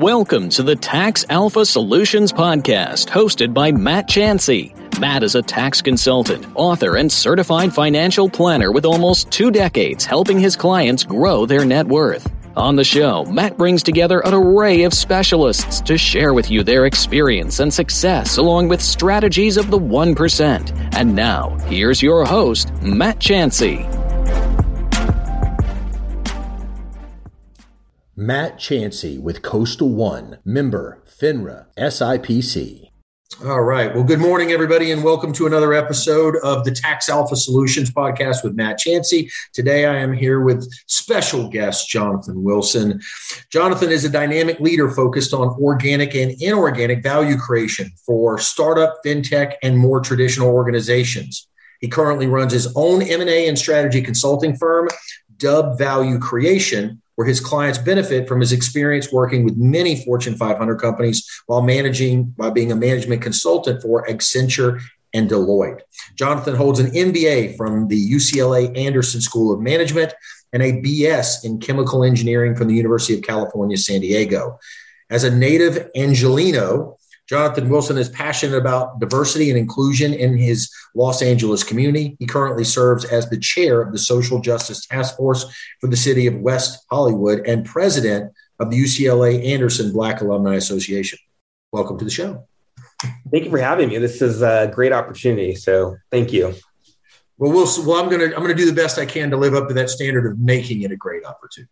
Welcome to the Tax Alpha Solutions Podcast, hosted by Matt Chancey. Matt is a tax consultant, author, and certified financial planner with almost two decades helping his clients grow their net worth. On the show, Matt brings together an array of specialists to share with you their experience and success along with strategies of the 1%. And now, here's your host, Matt Chancey. Matt Chancey with Coastal One, member FINRA SIPC. All right. Well, good morning, everybody, and welcome to another episode of the Tax Alpha Solutions podcast with Matt Chancey. Today, I am here with special guest Jonathan Wilson. Jonathan is a dynamic leader focused on organic and inorganic value creation for startup, fintech, and more traditional organizations. He currently runs his own M&A and strategy consulting firm, Dubb Value Creation, where his clients benefit from his experience working with many Fortune 500 companies while managing, by being a management consultant for Accenture and Deloitte. Jonathan holds an MBA from the UCLA Anderson School of Management and a BS in chemical engineering from the University of California, San Diego. As a native Angelino, Jonathan Wilson is passionate about diversity and inclusion in his Los Angeles community. He currently serves as the chair of the Social Justice Task Force for the city of West Hollywood and president of the UCLA Anderson Black Alumni Association. Welcome to the show. Thank you for having me. This is a great opportunity. So thank you. Well, we'll well, I'm gonna I'm gonna do the best I can to live up to that standard of making it a great opportunity.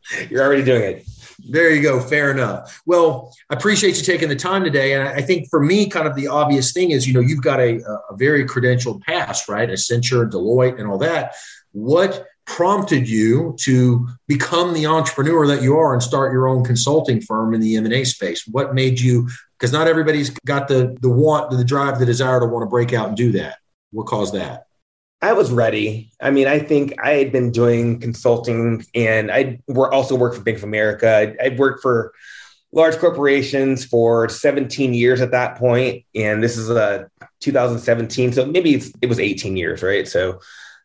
You're already doing it. There you go. Fair enough. Well, I appreciate you taking the time today. And I think for me, kind of the obvious thing is, you know, you've got a, a very credentialed past, right? Accenture, Deloitte, and all that. What prompted you to become the entrepreneur that you are and start your own consulting firm in the M&A space? What made you, because not everybody's got the, the want, the drive, the desire to want to break out and do that. What caused that? I was ready. I mean, I think I had been doing consulting and I also worked for Bank of America. I'd worked for large corporations for 17 years at that point, and this is a uh, 2017, so maybe it was 18 years, right? So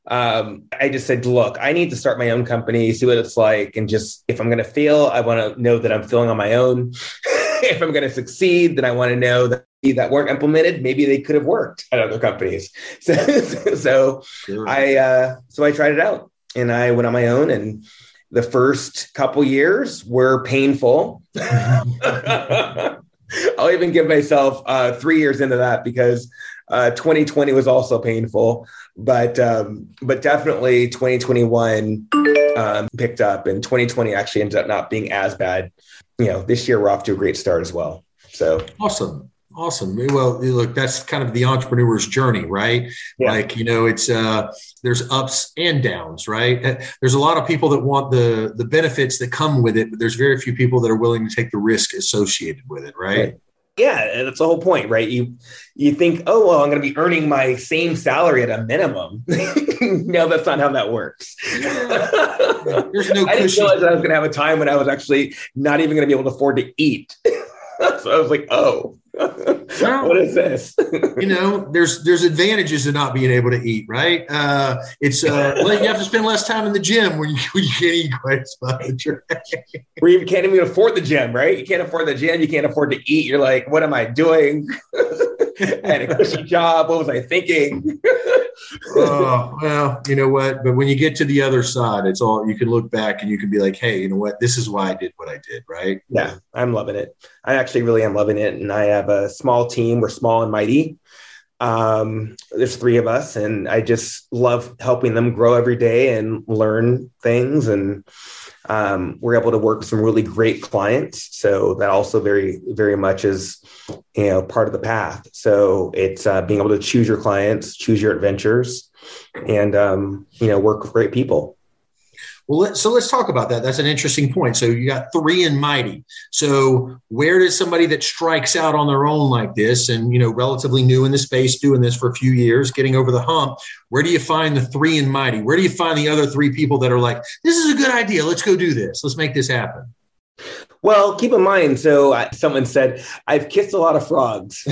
um, I just said, look, I need to start my own company, see what it's like, and just if I'm going to fail, I want to know that I'm failing on my own. if I'm going to succeed, then I want to know that that weren't implemented, maybe they could have worked at other companies. So, so sure. I uh, so I tried it out, and I went on my own. And the first couple years were painful. I'll even give myself uh, three years into that because uh, 2020 was also painful, but um, but definitely 2021 um, picked up, and 2020 actually ended up not being as bad. You know, this year we're off to a great start as well. So awesome. Awesome. Well, look, that's kind of the entrepreneur's journey, right? Yeah. Like, you know, it's uh there's ups and downs, right? Uh, there's a lot of people that want the the benefits that come with it, but there's very few people that are willing to take the risk associated with it, right? right. Yeah, that's the whole point, right? You you think, oh well, I'm going to be earning my same salary at a minimum. no, that's not how that works. There's no. I didn't realize I was going to have a time when I was actually not even going to be able to afford to eat. so I was like, oh, well, what is this? you know, there's there's advantages to not being able to eat, right? Uh, it's uh, well, you have to spend less time in the gym when you, when you can't eat quite as much. Or you can't even afford the gym, right? You can't afford the gym, you can't afford to eat. You're like, what am I doing? I had a cushy job. What was I thinking? oh, well, you know what? But when you get to the other side, it's all you can look back and you can be like, hey, you know what? This is why I did what I did, right? Yeah, I'm loving it. I actually really am loving it. And I have a small team. We're small and mighty. Um, there's three of us, and I just love helping them grow every day and learn things. And um, we're able to work with some really great clients. So that also very, very much is you know part of the path so it's uh, being able to choose your clients choose your adventures and um, you know work with great people Well, let, so let's talk about that. That's an interesting point. So you got three and mighty. So where does somebody that strikes out on their own like this, and you know, relatively new in the space, doing this for a few years, getting over the hump, where do you find the three and mighty? Where do you find the other three people that are like, this is a good idea. Let's go do this. Let's make this happen. Well, keep in mind. So uh, someone said, I've kissed a lot of frogs.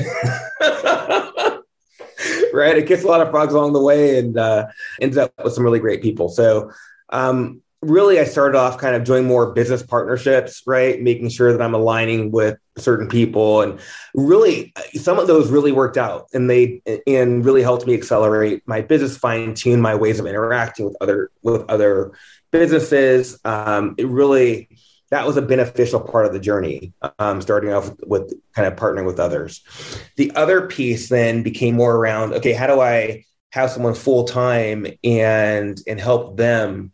right? I kissed a lot of frogs along the way and uh, ended up with some really great people. So, um, really, I started off kind of doing more business partnerships, right? Making sure that I'm aligning with certain people, and really, some of those really worked out, and they and really helped me accelerate my business, fine tune my ways of interacting with other with other businesses. Um, it really that was a beneficial part of the journey, um, starting off with, kind of partnering with others. The other piece then became more around okay, how do I have someone full time and and help them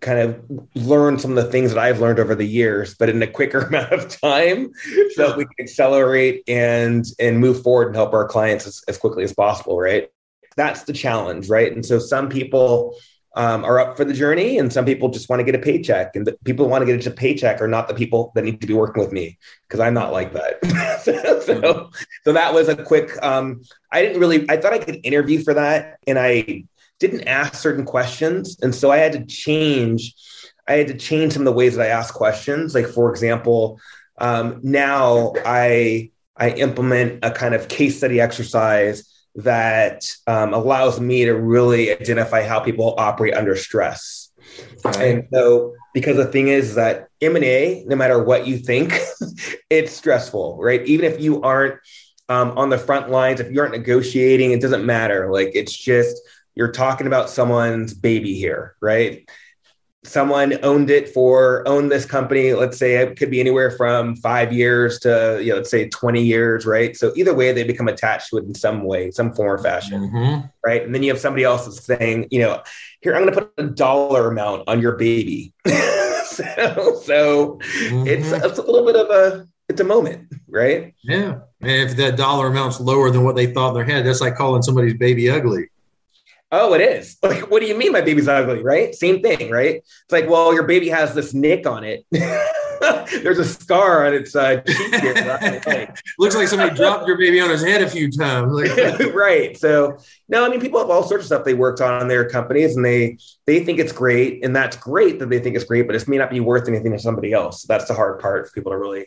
kind of learn some of the things that I've learned over the years, but in a quicker amount of time, so that we can accelerate and and move forward and help our clients as, as quickly as possible. Right, that's the challenge, right? And so some people um, are up for the journey, and some people just want to get a paycheck. And the people want to get a paycheck are not the people that need to be working with me because I'm not like that. so, so, so, that was a quick. Um, I didn't really. I thought I could interview for that, and I didn't ask certain questions, and so I had to change. I had to change some of the ways that I ask questions. Like for example, um, now I I implement a kind of case study exercise that um, allows me to really identify how people operate under stress. And so, because the thing is that M&A, no matter what you think, it's stressful, right? Even if you aren't um, on the front lines, if you aren't negotiating, it doesn't matter. Like it's just, you're talking about someone's baby here, right? someone owned it for owned this company let's say it could be anywhere from five years to you know let's say 20 years right so either way they become attached to it in some way some form or fashion mm-hmm. right and then you have somebody else that's saying you know here i'm going to put a dollar amount on your baby so, so mm-hmm. it's, it's a little bit of a it's a moment right yeah and if that dollar amount's lower than what they thought in their head that's like calling somebody's baby ugly Oh, it is. Like, what do you mean my baby's ugly? Right? Same thing, right? It's like, well, your baby has this nick on it. There's a scar on its uh, cheek here. Right? Looks like somebody dropped your baby on his head a few times. right. So, no, I mean, people have all sorts of stuff they worked on in their companies, and they they think it's great, and that's great that they think it's great, but it may not be worth anything to somebody else. That's the hard part for people to really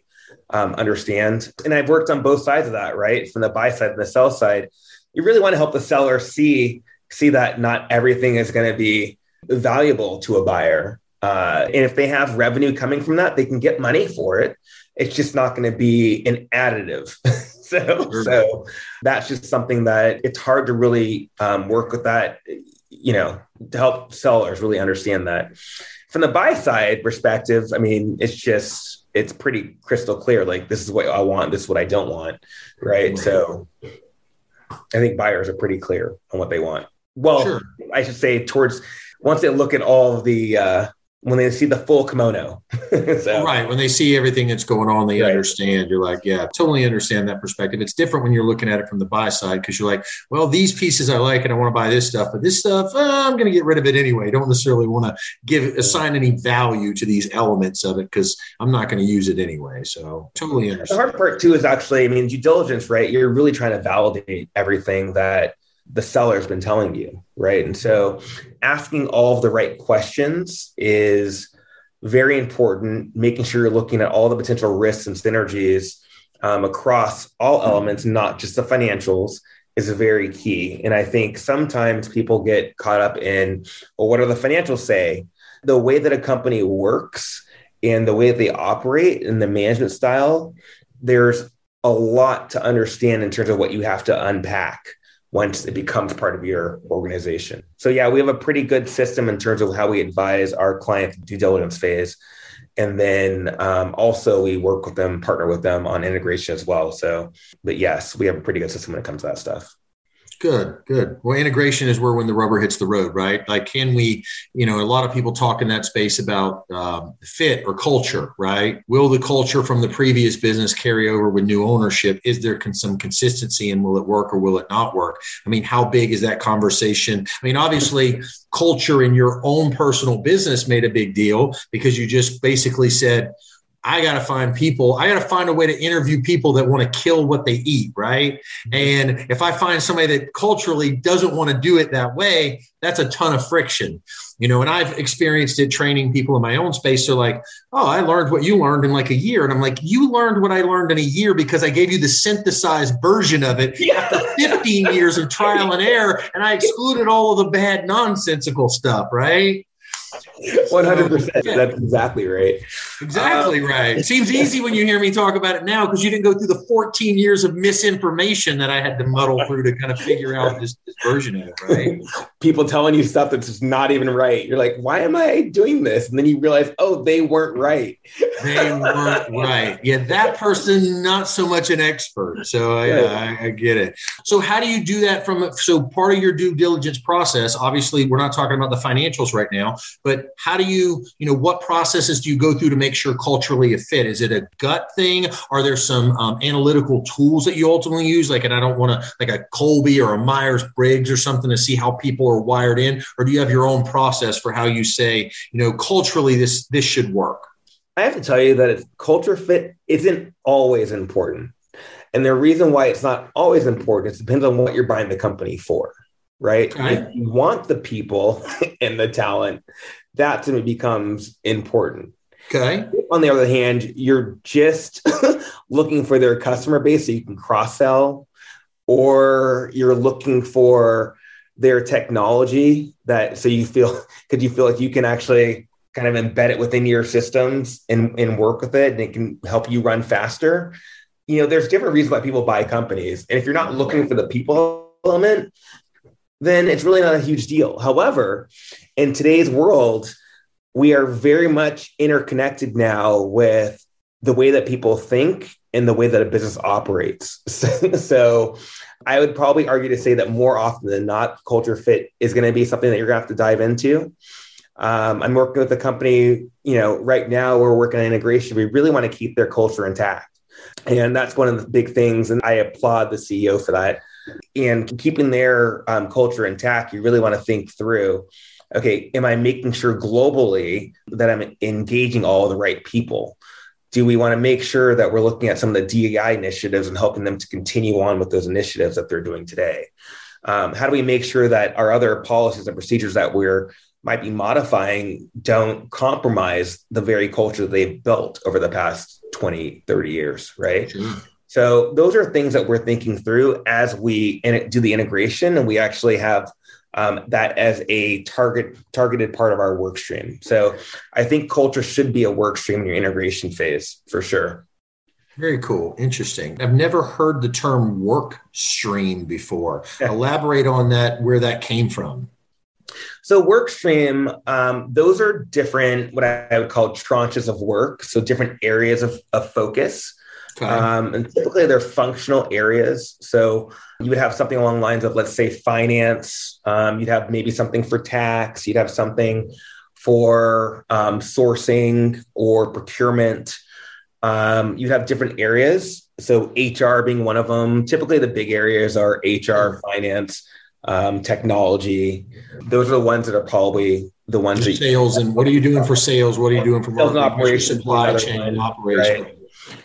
um, understand. And I've worked on both sides of that, right? From the buy side and the sell side. You really want to help the seller see see that not everything is going to be valuable to a buyer. Uh, and if they have revenue coming from that, they can get money for it. It's just not going to be an additive. so, so that's just something that it's hard to really um, work with that, you know, to help sellers really understand that. From the buy side perspective, I mean, it's just, it's pretty crystal clear. Like, this is what I want, this is what I don't want. Right. So I think buyers are pretty clear on what they want. Well, sure. I should say towards once they look at all of the uh, when they see the full kimono. so. Right. When they see everything that's going on, they right. understand. You're like, yeah, totally understand that perspective. It's different when you're looking at it from the buy side because you're like, well, these pieces I like and I want to buy this stuff, but this stuff, uh, I'm going to get rid of it anyway. don't necessarily want to give assign any value to these elements of it because I'm not going to use it anyway. So totally understand. The hard part too is actually, I mean, due diligence, right? You're really trying to validate everything that the seller's been telling you, right? And so asking all of the right questions is very important, making sure you're looking at all the potential risks and synergies um, across all elements, not just the financials, is very key. And I think sometimes people get caught up in, well, what do the financials say? The way that a company works and the way that they operate and the management style, there's a lot to understand in terms of what you have to unpack once it becomes part of your organization. So yeah, we have a pretty good system in terms of how we advise our client due diligence phase. And then um, also we work with them, partner with them on integration as well. So, but yes, we have a pretty good system when it comes to that stuff. Good, good. Well, integration is where when the rubber hits the road, right? Like, can we, you know, a lot of people talk in that space about um, fit or culture, right? Will the culture from the previous business carry over with new ownership? Is there some consistency and will it work or will it not work? I mean, how big is that conversation? I mean, obviously, culture in your own personal business made a big deal because you just basically said, I got to find people. I got to find a way to interview people that want to kill what they eat, right? Mm-hmm. And if I find somebody that culturally doesn't want to do it that way, that's a ton of friction, you know. And I've experienced it training people in my own space. So, like, oh, I learned what you learned in like a year, and I'm like, you learned what I learned in a year because I gave you the synthesized version of it yeah. after 15 years of trial and error, and I excluded all of the bad nonsensical stuff, right? One hundred percent. That's exactly right. Exactly um, right. It seems easy when you hear me talk about it now because you didn't go through the fourteen years of misinformation that I had to muddle through to kind of figure out this, this version of it. Right. People telling you stuff that's just not even right. You're like, why am I doing this? And then you realize, oh, they weren't right. they weren't right. Yeah, that person not so much an expert. So I, I, I get it. So how do you do that from? So part of your due diligence process. Obviously, we're not talking about the financials right now but how do you, you know, what processes do you go through to make sure culturally it fit? Is it a gut thing? Are there some um, analytical tools that you ultimately use? Like, and I don't want to like a Kolbe or a Myers Briggs or something to see how people are wired in, or do you have your own process for how you say, you know, culturally this this should work? I have to tell you that culture fit isn't always important. And the reason why it's not always important is depends on what you're buying the company for right? Okay. If you want the people and the talent, that's when it becomes important. Okay. On the other hand, you're just looking for their customer base so you can cross sell, or you're looking for their technology that so you feel could you feel like you can actually kind of embed it within your systems and, and work with it and it can help you run faster. You know, there's different reasons why people buy companies. And if you're not looking for the people element, then it's really not a huge deal. However, in today's world, we are very much interconnected now with the way that people think and the way that a business operates. so, I would probably argue to say that more often than not, culture fit is going to be something that you're going to have to dive into. Um, I'm working with a company, you know, right now we're working on integration. We really want to keep their culture intact. And that's one of the big things. And I applaud the CEO for that and keeping their um, culture intact, you really want to think through okay, am I making sure globally that I'm engaging all the right people? Do we want to make sure that we're looking at some of the DEI initiatives and helping them to continue on with those initiatives that they're doing today? Um, how do we make sure that our other policies and procedures that we're might be modifying don't compromise the very culture that they've built over the past 20 30 years right sure. So those are things that we're thinking through as we do the integration, and we actually have um, that as a target targeted part of our work stream. So I think culture should be a work stream in your integration phase for sure. Very cool. Interesting. I've never heard the term work stream before. Elaborate on that, where that came from. So work stream, um, those are different, what I would call tranches of work. So different areas of, of focus. Okay. Um, and typically they're functional areas. So you would have something along the lines of, let's say, finance. Um, you'd have maybe something for tax. You'd have something for um, sourcing or procurement. Um, you'd have different areas. So HR being one of them. Typically, the big areas are HR, finance, um, technology. Those are the ones that are probably the ones Just that sales. and what are you doing for sales? What are you doing for sales and operations, supply chain, operations? Right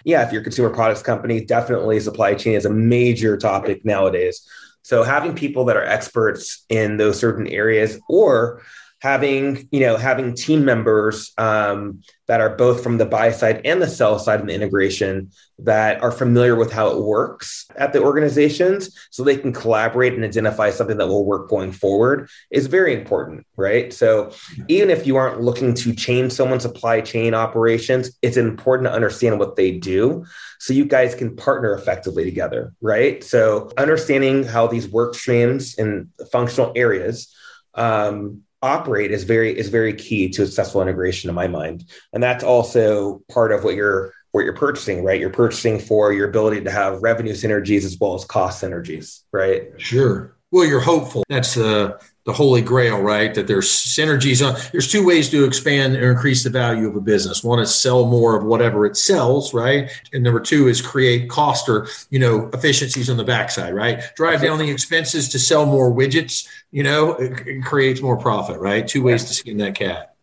yeah, if you're a consumer products company, definitely supply chain is a major topic nowadays. So having people that are experts in those certain areas or having you know having team members um, that are both from the buy side and the sell side in the integration that are familiar with how it works at the organizations so they can collaborate and identify something that will work going forward is very important right? So even if you aren't looking to change someone's supply chain operations it's important to understand what they do so you guys can partner effectively together right? So understanding how these work streams and functional areas um, operate is very is very key to successful integration in my mind. And that's also part of what you're what you're purchasing right? You're purchasing for your ability to have revenue synergies as well as cost synergies right? Sure. Well, you're hopeful. That's the the holy grail, right? That there's synergies on. There's two ways to expand or increase the value of a business. One is sell more of whatever it sells, right? And number two is create cost or you know efficiencies on the backside, right? Drive down the expenses to sell more widgets. You know, it, it creates more profit, right? Two ways to skin that cat.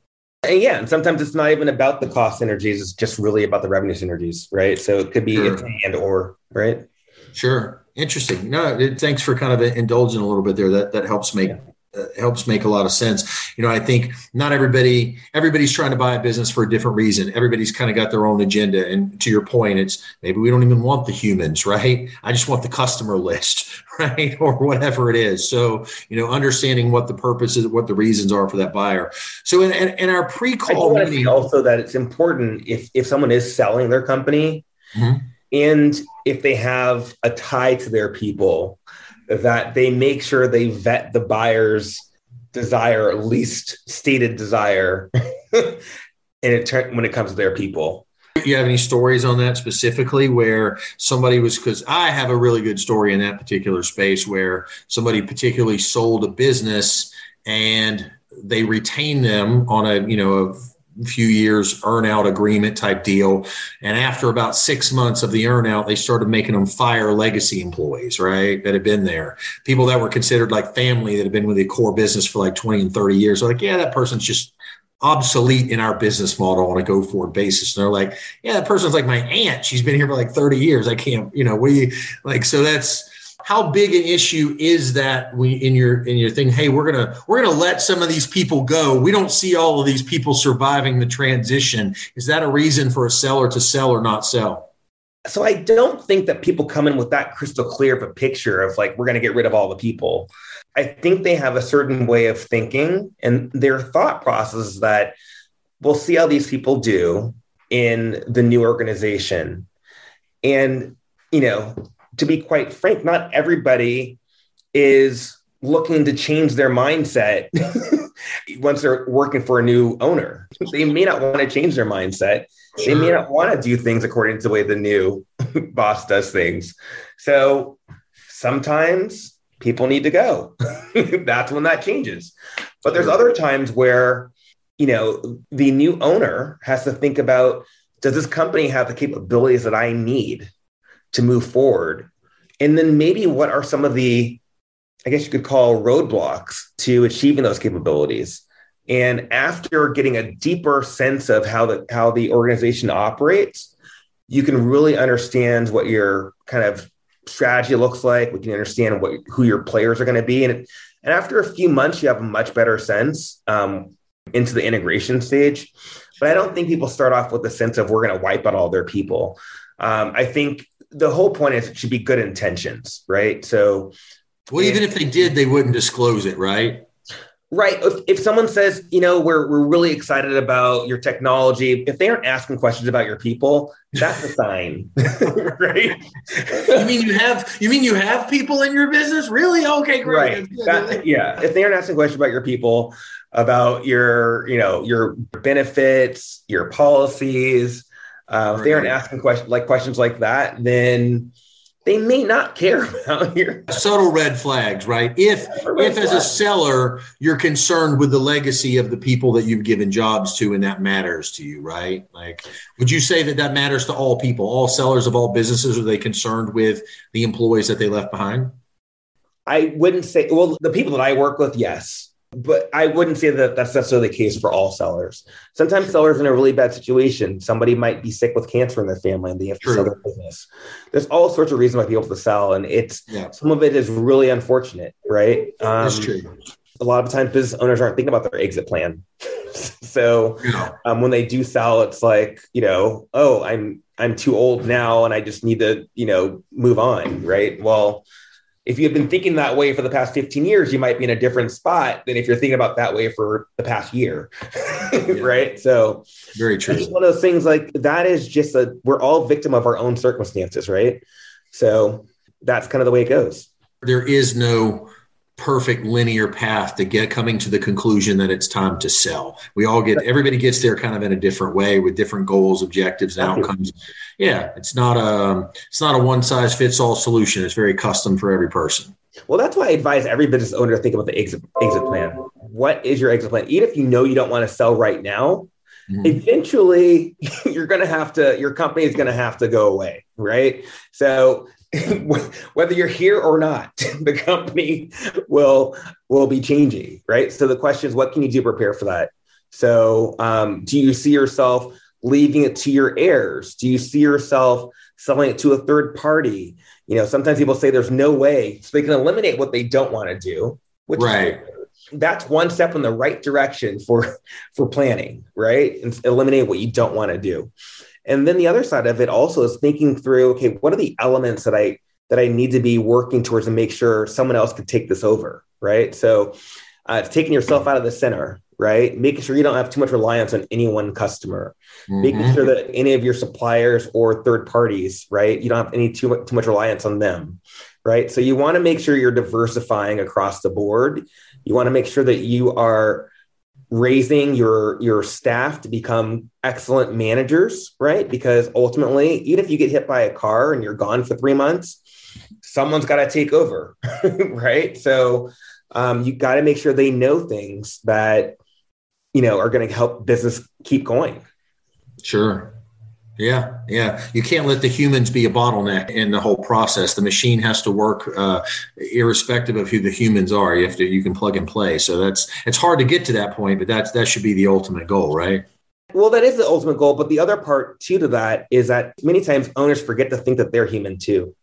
And yeah, and sometimes it's not even about the cost synergies; it's just really about the revenue synergies, right? So it could be sure. and or, right? Sure, interesting. No, it, thanks for kind of indulging a little bit there. That that helps make yeah helps make a lot of sense. You know, I think not everybody everybody's trying to buy a business for a different reason. Everybody's kind of got their own agenda. And to your point, it's maybe we don't even want the humans, right? I just want the customer list, right? or whatever it is. So, you know, understanding what the purpose is, what the reasons are for that buyer. So in, in, in our pre-call meeting, also that it's important if if someone is selling their company mm-hmm. and if they have a tie to their people that they make sure they vet the buyer's desire, at least stated desire, and it when it comes to their people. You have any stories on that specifically where somebody was because I have a really good story in that particular space where somebody particularly sold a business and they retain them on a you know a few years earn out agreement type deal. And after about six months of the earn out, they started making them fire legacy employees, right? That had been there. People that were considered like family that had been with the core business for like 20 and 30 years. So like, yeah, that person's just obsolete in our business model on a go forward basis. And they're like, yeah, that person's like my aunt. She's been here for like 30 years. I can't, you know, we like, so that's, how big an issue is that we in your in your thing? Hey we're gonna we're gonna let some of these people go. We don't see all of these people surviving the transition. Is that a reason for a seller to sell or not sell? So i don't think that people come in with that crystal clear of a picture of like we're to get rid of all the people. I think they have a certain way of thinking and their thought process is that we'll see how these people do in the new organization. And you know to be quite frank, not everybody is looking to change their mindset once they're working for a new owner. They may not want to change their mindset. They may not want to do things according to the way the new boss does things. So sometimes people need to go. That's when that changes. But there's other times where, you know, the new owner has to think about does this company have the capabilities that I need to move forward? And then maybe what are some of the, I guess you could call roadblocks to achieving those capabilities? And after getting a deeper sense of how the how the organization operates, you can really understand what your kind of strategy looks like. We can understand what who your players are going to be, and and after a few months, you have a much better sense um, into the integration stage. But I don't think people start off with the sense of we're going to wipe out all their people. Um, I think the whole point is it should be good intentions, right? So, well, even if they did, they wouldn't disclose it, right? Right. If, if someone says, you know, we're we're really excited about your technology, if they aren't asking questions about your people, that's a sign, right? you mean you have you mean you have people in your business? Really? Okay, great. Right. That, yeah. If they aren't asking questions about your people, about your, you know, your benefits, your policies, uh, if they aren't asking questions like questions like that, then they may not care about your subtle red flags, right? If if as a seller you're concerned with the legacy of the people that you've given jobs to, and that matters to you, right? Like, would you say that that matters to all people, all sellers of all businesses? Are they concerned with the employees that they left behind? I wouldn't say. Well, the people that I work with, yes but I wouldn't say that that's necessarily the case for all sellers. Sometimes sellers in a really bad situation, somebody might be sick with cancer in their family and they have to True. sell their business. There's all sorts of reasons why people have to sell, and it's yeah. some of it is really unfortunate, right? Um, that's true. A lot of times, business owners aren't thinking about their exit plan. so um, when they do sell, it's like you know, oh, I'm I'm too old now, and I just need to you know move on, right? Well if you have been thinking that way for the past 15 years, you might be in a different spot than if you're thinking about that way for the past year. right. So very true. It's one of those things like that is just a we're all victim of our own circumstances, right? So that's kind of the way it goes. There is no perfect linear path to get coming to the conclusion that it's time to sell. We all get everybody gets there kind of in a different way with different goals, objectives, and outcomes. Yeah, it's not a it's not a one size fits all solution. It's very custom for every person. Well, that's why I advise every business owner to think about the exit exit plan. What is your exit plan? Even if you know you don't want to sell right now, mm-hmm. eventually you're going to have to your company is going to have to go away, right? So whether you're here or not, the company will will be changing, right? So the question is, what can you do to prepare for that? So, um, do you see yourself leaving it to your heirs? Do you see yourself selling it to a third party? You know, sometimes people say there's no way, so they can eliminate what they don't want to do. Which right. Is, that's one step in the right direction for for planning, right? And eliminate what you don't want to do. And then the other side of it also is thinking through, okay, what are the elements that I that I need to be working towards and make sure someone else can take this over, right? So uh, it's taking yourself out of the center, right? Making sure you don't have too much reliance on any one customer, mm-hmm. making sure that any of your suppliers or third parties, right? You don't have any too much, too much reliance on them, right? So you want to make sure you're diversifying across the board. You want to make sure that you are raising your your staff to become excellent managers right? Because ultimately even if you get hit by a car and you're gone for three months someone's got to take over right? So um, you got to make sure they know things that you know are going to help business keep going. Sure yeah, yeah. You can't let the humans be a bottleneck in the whole process. The machine has to work uh, irrespective of who the humans are. You have to you can plug and play. So that's it's hard to get to that point, but that's that should be the ultimate goal, right? Well, that is the ultimate goal, but the other part too to that is that many times owners forget to think that they're human too.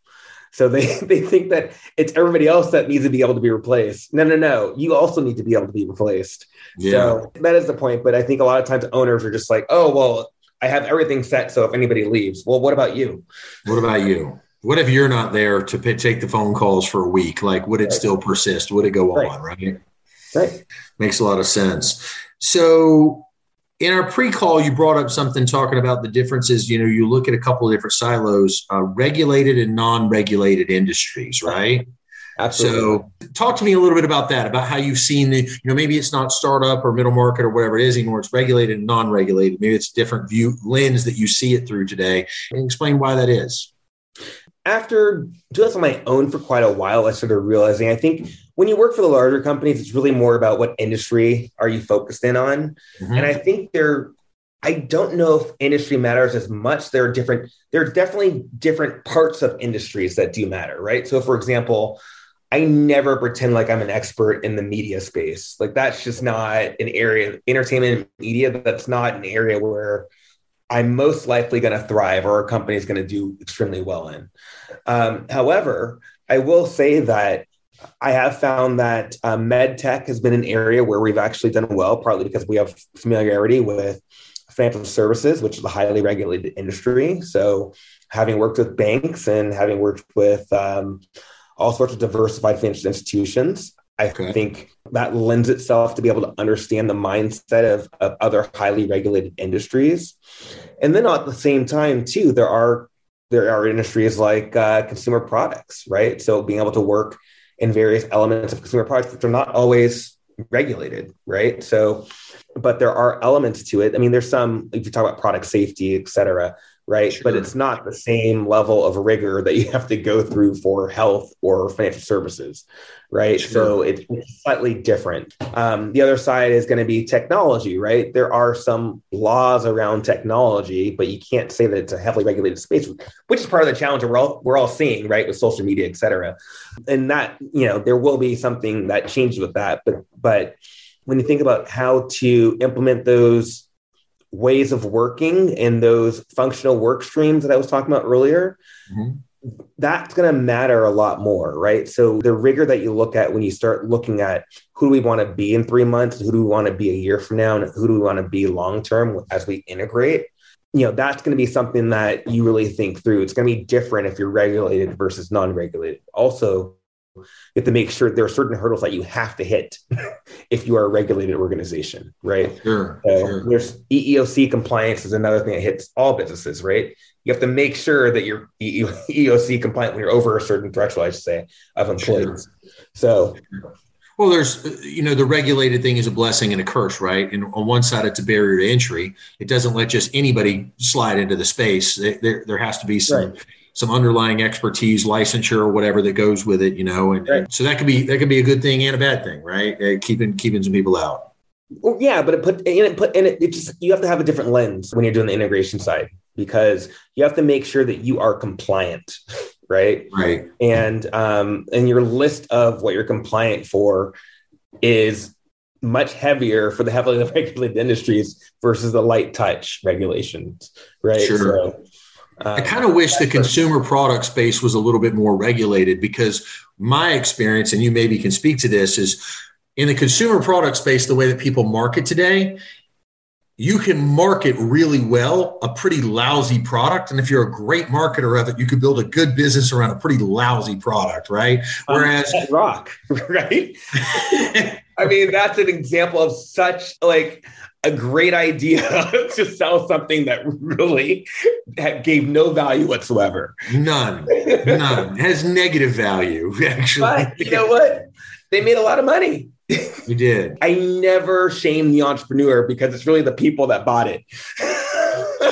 So they, they think that it's everybody else that needs to be able to be replaced. No, no, no. You also need to be able to be replaced. Yeah. So that is the point. But I think a lot of times owners are just like, oh, well, I have everything set. So if anybody leaves, well, what about you? What about you? What if you're not there to p- take the phone calls for a week? Like, would it right. still persist? Would it go right. on? Right. Right. Makes a lot of sense. So, in our pre-call, you brought up something talking about the differences. You know, you look at a couple of different silos, uh, regulated and non-regulated industries, right? Absolutely. So, talk to me a little bit about that, about how you've seen the, you know, maybe it's not startup or middle market or whatever it is anymore. It's regulated and non-regulated. Maybe it's different view lens that you see it through today. And explain why that is. After doing this on my own for quite a while, I started realizing I think when you work for the larger companies, it's really more about what industry are you focused in on. Mm-hmm. And I think they're I don't know if industry matters as much. There are different, there are definitely different parts of industries that do matter, right? So, for example, I never pretend like I'm an expert in the media space. Like that's just not an area, entertainment media, that's not an area where I'm most likely going to thrive or a company is going to do extremely well in. Um, however, I will say that I have found that uh, med tech has been an area where we've actually done well, partly because we have familiarity with financial services, which is a highly regulated industry. So, having worked with banks and having worked with um, all sorts of diversified financial institutions. I okay. think that lends itself to be able to understand the mindset of, of other highly regulated industries. And then at the same time, too, there are there are industries like uh, consumer products, right? So being able to work in various elements of consumer products, which are not always regulated, right? So, but there are elements to it. I mean, there's some, if you talk about product safety, et cetera, right? Sure. But it's not the same level of rigor that you have to go through for health or financial services, right? Sure. So it's slightly different. Um, the other side is going to be technology, right? There are some laws around technology, but you can't say that it's a heavily regulated space, which is part of the challenge we're all we're all seeing, right, with social media, et cetera. And that you know there will be something that changes with that, but but when you think about how to implement those ways of working and those functional work streams that I was talking about earlier, mm-hmm. that's going to matter a lot more, right? So the rigor that you look at when you start looking at who do we want to be in three months, who do we want to be a year from now, and who do we want to be long term as we integrate, you know, that's going to be something that you really think through. It's going to be different if you're regulated versus non-regulated. Also, you have to make sure there are certain hurdles that you have to hit if you are a regulated organization, right? Sure, so sure. There's EEOC compliance is another thing that hits all businesses, right? You have to make sure that you're EEOC compliant when you're over a certain threshold, I should say, of employees. Sure. So well, there's, you know, the regulated thing is a blessing and a curse, right? And on one side, it's a barrier to entry. It doesn't let just anybody slide into the space. There, there has to be some, right. Some underlying expertise, licensure, or whatever that goes with it, you know. And, right. so that could be that could be a good thing and a bad thing, right? Uh, keeping keeping some people out. Well, yeah, but it put and it put and it, it just you have to have a different lens when you're doing the integration side because you have to make sure that you are compliant right? Right. And um, and your list of what you're compliant for is much heavier for the heavily regulated industries versus the light touch regulations, right? Sure. So, um, I kind of wish the consumer product space was a little bit more regulated because my experience, and you maybe can speak to this, is in the consumer product space, the way that people market today, you can market really well a pretty lousy product. And if you're a great marketer of it, you could build a good business around a pretty lousy product, right? Whereas um, rock, right? I mean, that's an example of such like a great idea to sell something that really gave no value whatsoever. None, none. Has negative value, actually. But you know what? They made a lot of money. You did. I never shame the entrepreneur because it's really the people that bought it.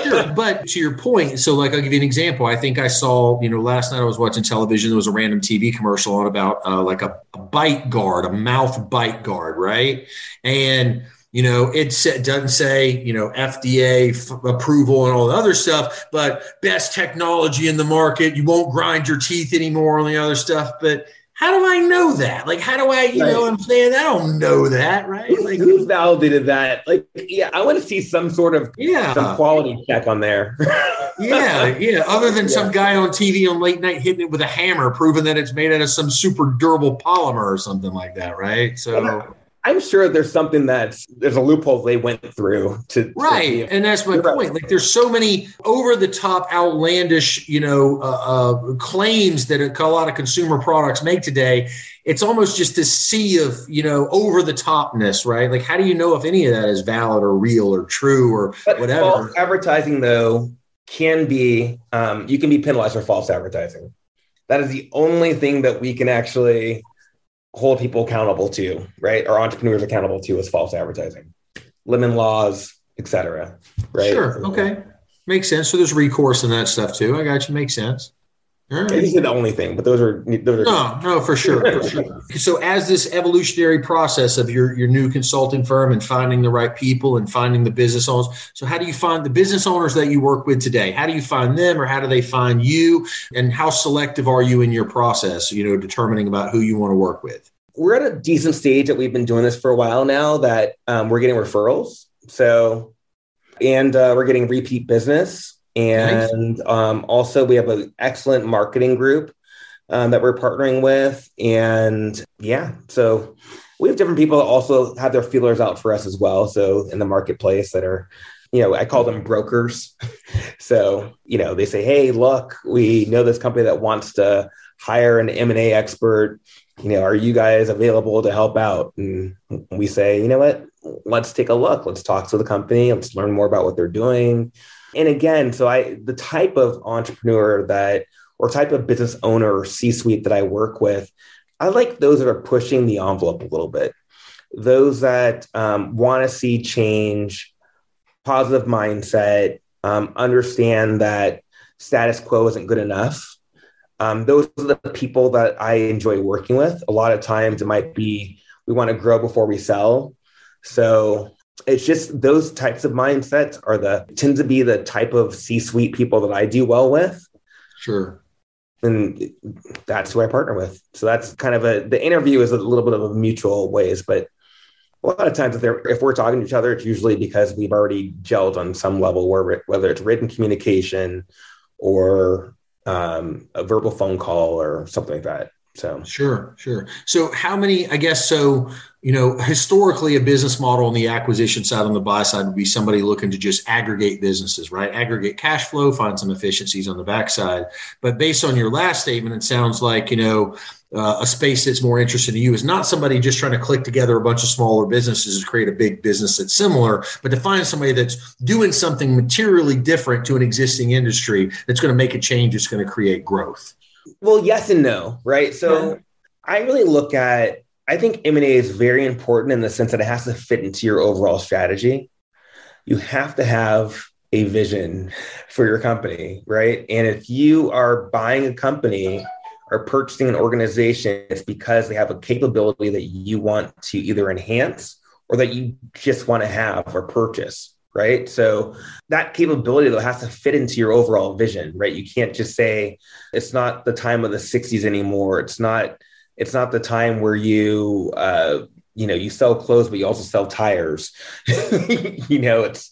sure. But to your point, so like I'll give you an example. I think I saw, you know, last night I was watching television. There was a random TV commercial on about uh, like a, a bite guard, a mouth bite guard, right? And you know, it doesn't say, you know, FDA f- approval and all the other stuff, but best technology in the market. You won't grind your teeth anymore on the other stuff. But how do I know that? Like, how do I, you right. know, I'm saying I don't know that, right? Like, who's validated that? Like, yeah, I want to see some sort of yeah some quality check on there. yeah, yeah. Other than yeah. some guy on TV on late night hitting it with a hammer, proving that it's made out of some super durable polymer or something like that, right? So I'm sure there's something that's there's a loophole they went through to right, to and that's my point. Right. Like there's so many over the top, outlandish, you know, uh, uh, claims that a lot of consumer products make today. It's almost just this sea of you know over the topness, right? Like how do you know if any of that is valid or real or true or but whatever? False advertising though can be um, you can be penalized for false advertising. That is the only thing that we can actually hold people accountable to, right? Or entrepreneurs accountable to is false advertising, lemon laws, etc. Right. Sure. Okay. Makes sense. So there's recourse in that stuff too. I got you. Makes sense. Right. This is the only thing, but those are those are no, no, for sure, for sure. So as this evolutionary process of your your new consulting firm and finding the right people and finding the business owners. So how do you find the business owners that you work with today? How do you find them, or how do they find you? And how selective are you in your process? You know, determining about who you want to work with. We're at a decent stage that we've been doing this for a while now. That um, we're getting referrals. So, and uh, we're getting repeat business and nice. um, also, we have an excellent marketing group um, that we're partnering with. And yeah, so we have different people that also have their feelers out for us as well. So in the marketplace that are, you know, I call them brokers. so, you know, they say, hey, look, we know this company that wants to hire an M&A expert. You know, are you guys available to help out? And we say, you know what, let's take a look. Let's talk to the company. Let's learn more about what they're doing and again, so I the type of entrepreneur that or type of business owner or C-suite that I work with, I like those that are pushing the envelope a little bit. Those that um, want to see change, positive mindset, um, understand that status quo isn't good enough. Um, those are the people that I enjoy working with. A lot of times it might be we want to grow before we sell. So it's just those types of mindsets are the tend to be the type of c-suite people that i do well with. Sure. And that's who i partner with. So that's kind of a the interview is a little bit of a mutual ways but a lot of times if, if we're talking to each other it's usually because we've already gelled on some level where whether it's written communication or um, a verbal phone call or something like that so sure, sure. So how many? I guess so. You know, historically, a business model on the acquisition side, on the buy side, would be somebody looking to just aggregate businesses, right? Aggregate cash flow, find some efficiencies on the backside. But based on your last statement, it sounds like you know uh, a space that's more interesting to you is not somebody just trying to click together a bunch of smaller businesses to create a big business that's similar, but to find somebody that's doing something materially different to an existing industry that's going to make a change, that's going to create growth. Well, yes and no, right? So yeah. I really look at I think M&A is very important in the sense that it has to fit into your overall strategy. You have to have a vision for your company, right? And if you are buying a company or purchasing an organization, it's because they have a capability that you want to either enhance or that you just want to have or purchase, right? So that capability though has to fit into your overall vision, right? You can't just say it's not the time of the 60s anymore. It's not it's not the time where you uh, you know you sell clothes but you also sell tires you know it's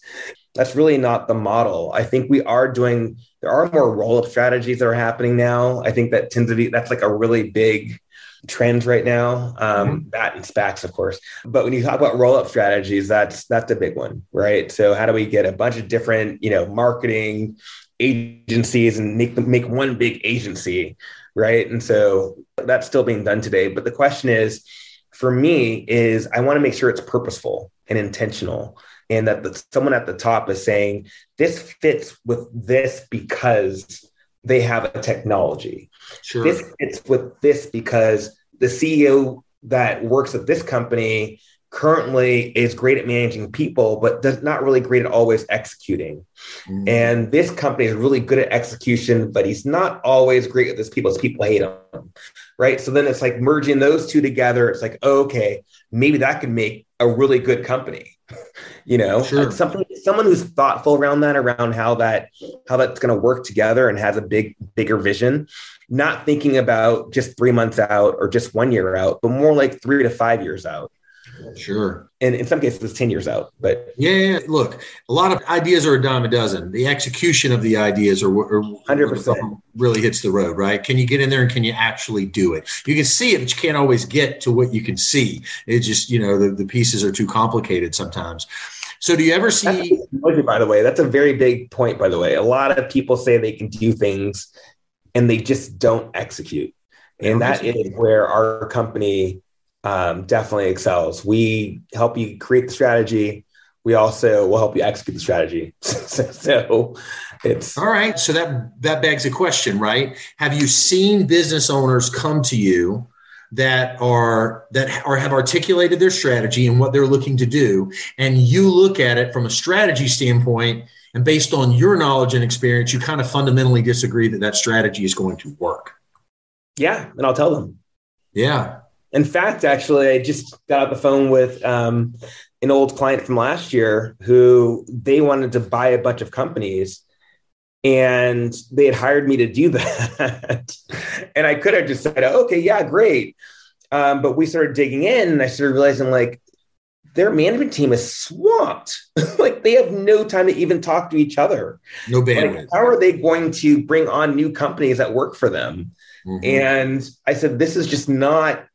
that's really not the model i think we are doing there are more roll-up strategies that are happening now i think that tends to be that's like a really big trend right now um mm-hmm. that and spacs of course but when you talk about roll-up strategies that's that's a big one right so how do we get a bunch of different you know marketing agencies and make them make one big agency right and so that's still being done today but the question is for me is I want to make sure it's purposeful and intentional and that the, someone at the top is saying this fits with this because they have a technology. Sure. This fits with this because the CEO that works at this company currently is great at managing people, but does not really great at always executing. Mm. And this company is really good at execution, but he's not always great at this people. His people hate him right? So then it's like merging those two together. It's like, oh, okay, maybe that could make a really good company. you know, sure. something someone who's thoughtful around that, around how that how that's going to work together and has a big bigger vision. Not thinking about just three months out or just one year out, but more like three to five years out. Sure. And in some cases, it's 10 years out. But yeah, look, a lot of ideas are a dime a dozen. The execution of the ideas are, are 100% really hits the road, right? Can you get in there and can you actually do it? You can see it, but you can't always get to what you can see. It just, you know, the, the pieces are too complicated sometimes. So do you ever see? By the way, that's a very big point. By the way, a lot of people say they can do things, and they just don't execute, and that is where our company um, definitely excels. We help you create the strategy. We also will help you execute the strategy. so, so it's all right. So that that begs a question, right? Have you seen business owners come to you that are that are have articulated their strategy and what they're looking to do, and you look at it from a strategy standpoint, and based on your knowledge and experience, you kind of fundamentally disagree that that strategy is going to work. Yeah, and I'll tell them. Yeah, in fact, actually, I just got off the phone with um, an old client from last year who they wanted to buy a bunch of companies and they had hired me to do that. and I could have just said, okay, yeah, great. Um, but we started digging in and I started realizing like their management team is swamped. like they have no time to even talk to each other. No bandwidth. Like, how are they going to bring on new companies that work for them? Mm-hmm. And I said, this is just not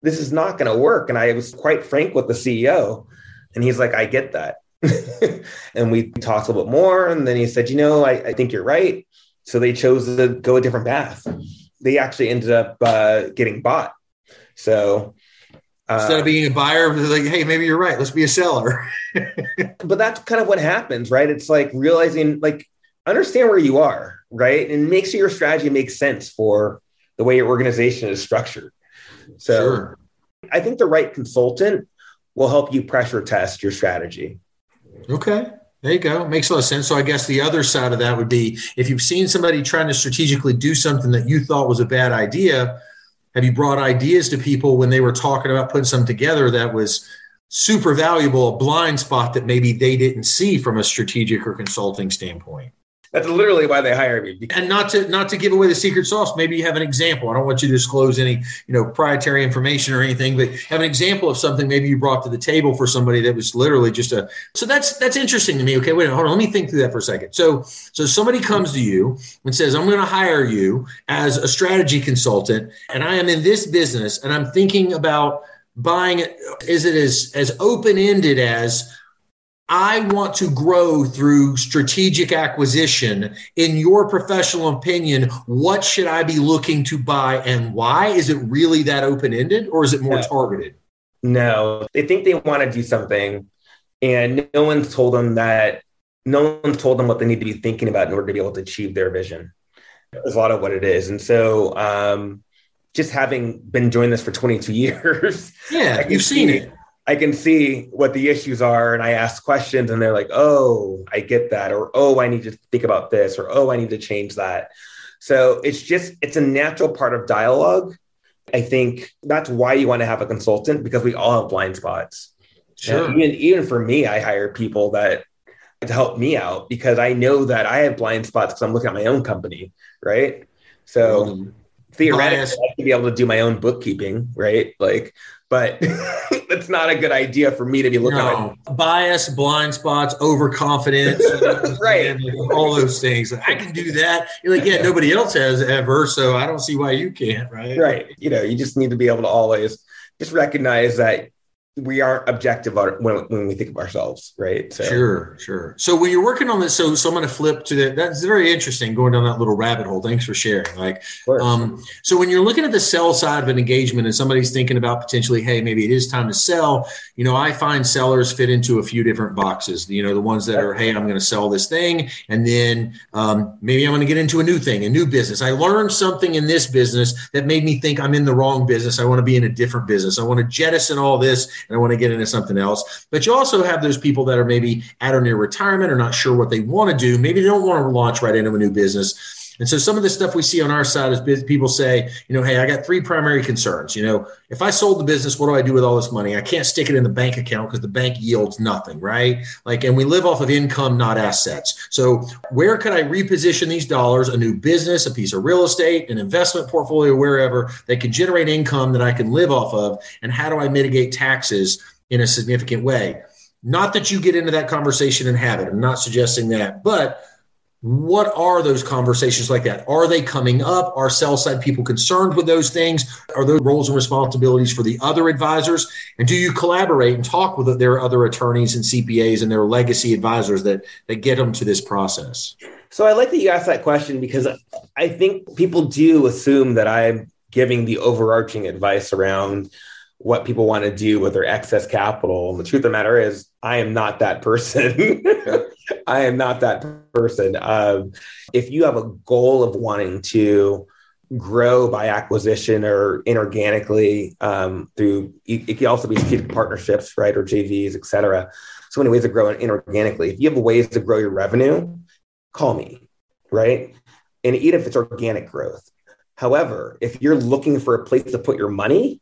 this is not going to work. And I was quite frank with the CEO. And he's like, I get that. and we talked a little bit more. And then he said, You know, I, I, think you're right. So they chose to go a different path. They actually ended up uh, getting bought. So instead of uh, being a buyer, like, hey, maybe you're right. Let's be a seller. but that's kind of what happens, right? It's like realizing, like, understand where you are, right? And make sure your strategy makes sense for the way your organization is structured. So sure. I think the right consultant will help you pressure test your strategy. Okay. There you go. Makes a lot of sense. So I guess the other side of that would be if you've seen somebody trying to strategically do something that you thought was a bad idea, have you brought ideas to people when they were talking about putting something together that was super valuable, a blind spot that maybe they didn't see from a strategic or consulting standpoint? That's literally why they hire me. And not to not to give away the secret sauce, maybe you have an example. I don't want you to disclose any, you know, proprietary information or anything, but have an example of something maybe you brought to the table for somebody that was literally just a so that's that's interesting to me. Okay, wait, hold on, let me think through that for a second. So so somebody comes to you and says, I'm gonna hire you as a strategy consultant, and I am in this business and I'm thinking about buying it. Is it as as open-ended as I want to grow through strategic acquisition. In your professional opinion, what should I be looking to buy and why? Is it really that open ended or is it more no. targeted? No, they think they want to do something, and no one's told them that. No one's told them what they need to be thinking about in order to be able to achieve their vision. There's a lot of what it is, and so um, just having been doing this for 22 years, yeah, you've seen it. I can see what the issues are and I ask questions and they're like, oh, I get that. Or, oh, I need to think about this. Or, oh, I need to change that. So it's just, it's a natural part of dialogue. I think that's why you want to have a consultant because we all have blind spots. Sure. even, even for me, I hire people that to help me out because I know that I have blind spots because I'm looking at my own company. Right. So mm-hmm. theoretically, Bias. I should be able to do my own bookkeeping. Right. Like, but that's not a good idea for me to be looking no. at. Bias, blind spots, overconfidence, right? all those things. I can do that. You're like, yeah, nobody else has ever, so I don't see why you can't, right? Right. You know, you just need to be able to always just recognize that we aren't objective when, when we think of ourselves, right? So. Sure, sure. So when you're working on this, so, so I'm going to flip to that. That's very interesting going down that little rabbit hole. Thanks for sharing. Like, um, so when you're looking at the sell side of an engagement and somebody's thinking about potentially, hey, maybe it is time to sell, you know, I find sellers fit into a few different boxes. You know, the ones that are, hey, I'm going to sell this thing, and then um, maybe I'm going to get into a new thing, a new business. I learned something in this business that made me think I'm in the wrong business. I want to be in a different business. I want to jettison all this and I want to get into something else. But you also have those people that are maybe at or near retirement or not sure what they want to do. Maybe they don't want to launch right into a new business. And so some of the stuff we see on our side is people say, you know, hey, I got three primary concerns. You know, if I sold the business, what do I do with all this money? I can't stick it in the bank account because the bank yields nothing, right? Like, and we live off of income, not assets. So where could I reposition these dollars? A new business, a piece of real estate, an investment portfolio, wherever that can generate income that I can live off of? And how do I mitigate taxes? in a significant way. Not that you get into that conversation and have it. I'm not suggesting that, but what are those conversations like that? Are they coming up? Are sell side people concerned with those things? Are those roles and responsibilities for the other advisors? And do you collaborate and talk with their other attorneys and CPAs and their legacy advisors that, that get them to this process? So I like that you asked that question because I think people do assume that I'm giving the overarching advice around what people want to do with their excess capital. And the truth of the matter is, I am not that person. I am not that person. Um, if you have a goal of wanting to grow by acquisition or inorganically um, through, it can also be strategic partnerships, right, or JVs, et cetera. So many ways to grow inorganically. If you have ways to grow your revenue, call me, right? And even if it's organic growth. However, if you're looking for a place to put your money,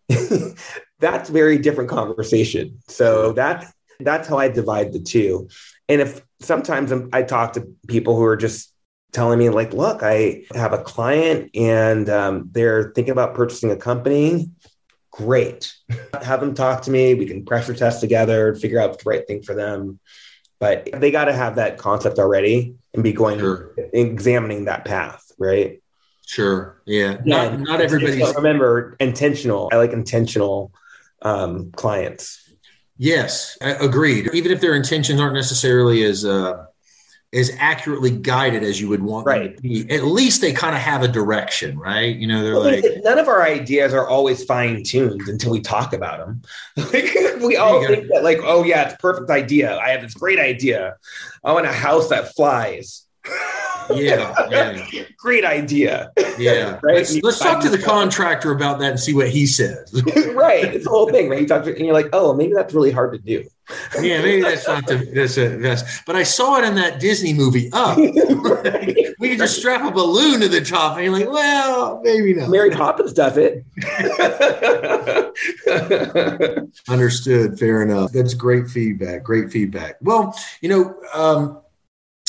that's very different conversation. So that's that's how I divide the two. And if sometimes I talk to people who are just telling me like, look, I have a client and um, they're thinking about purchasing a company. Great. have them talk to me. We can pressure test together, figure out the right thing for them. But they got to have that concept already and be going sure. examining that path, right? Sure. Yeah. yeah. Not not everybody's remember intentional. I like intentional um, clients. Yes, agreed. Even if their intentions aren't necessarily as uh, as accurately guided as you would want right. them to be, at least they kind of have a direction, right? You know, they're well, like none of our ideas are always fine tuned until we talk about them. like, we all think that, like, oh yeah, it's perfect idea. I have this great idea. I want a house that flies. Yeah, yeah. great idea. Yeah, right. Let's, talk to the contractor about that and see what he says. right, it's the whole thing, right? You talk to, and you're like, oh, maybe that's really hard to do. yeah, maybe that's not the that's a that's. But I saw it in that Disney movie Up. we could just strap a balloon to the top, and you're like, well, maybe not. Mary Poppins does it. Understood. Fair enough. That's great feedback. Great feedback. Well, you know. Um,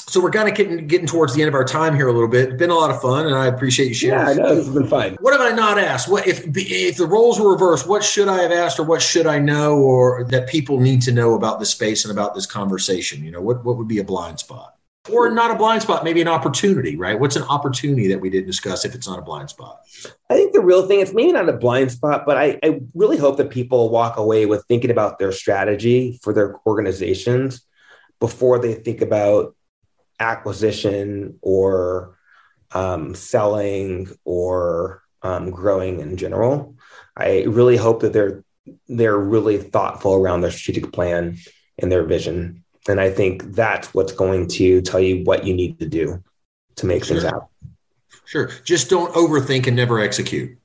so we're kind of getting getting towards the end of our time here a little bit. It's been a lot of fun, and I appreciate you sharing. Yeah, I know this has been fun. What have I not asked? What if if the roles were reversed? What should I have asked, or what should I know, or that people need to know about the space and about this conversation? You know, what what would be a blind spot, or not a blind spot? Maybe an opportunity, right? What's an opportunity that we didn't discuss if it's not a blind spot? I think the real thing it's maybe not a blind spot, but I, I really hope that people walk away with thinking about their strategy for their organizations before they think about acquisition or um, selling or um, growing in general. I really hope that they're they're really thoughtful around their strategic plan and their vision. And I think that's what's going to tell you what you need to do to make sure. things happen. Sure. Just don't overthink and never execute.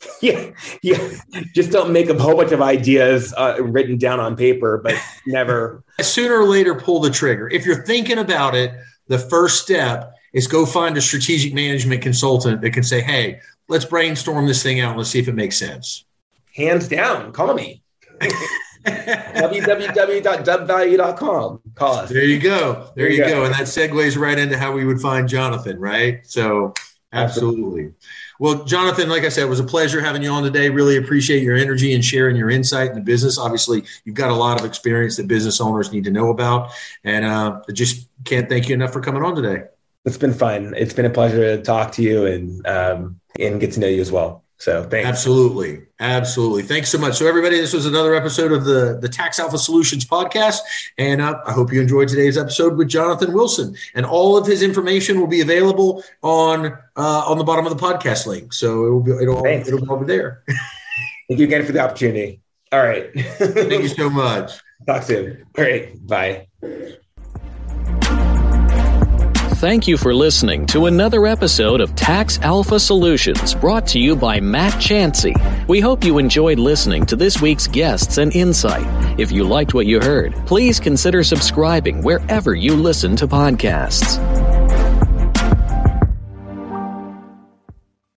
Yeah. Yeah. Just don't make a whole bunch of ideas uh, written down on paper, but never. Sooner or later, pull the trigger. If you're thinking about it, the first step is go find a strategic management consultant that can say, hey, let's brainstorm this thing out and let's see if it makes sense. Hands down, call me. www.dubbvalue.com. Call us. There you go. There, there you, go. go. And that segues right into how we would find Jonathan, right? So, absolutely. absolutely. Well, Jonathan, like I said, it was a pleasure having you on today. Really appreciate your energy and sharing your insight in the business. Obviously, you've got a lot of experience that business owners need to know about. And uh, I just can't thank you enough for coming on today. It's been fun. It's been a pleasure to talk to you and um, and get to know you as well. So thanks. Absolutely. Absolutely. Thanks so much. So everybody, this was another episode of the, the Tax Alpha Solutions podcast. And uh, I hope you enjoyed today's episode with Jonathan Wilson. And all of his information will be available on uh, on the bottom of the podcast link. So it will be it'll, all, it'll be there. Thank you again for the opportunity. All right. Thank you so much. Talk soon. All right. Bye. Thank you for listening to another episode of Tax Alpha Solutions brought to you by Matt Chancey. We hope you enjoyed listening to this week's guests and insight. If you liked what you heard, please consider subscribing wherever you listen to podcasts.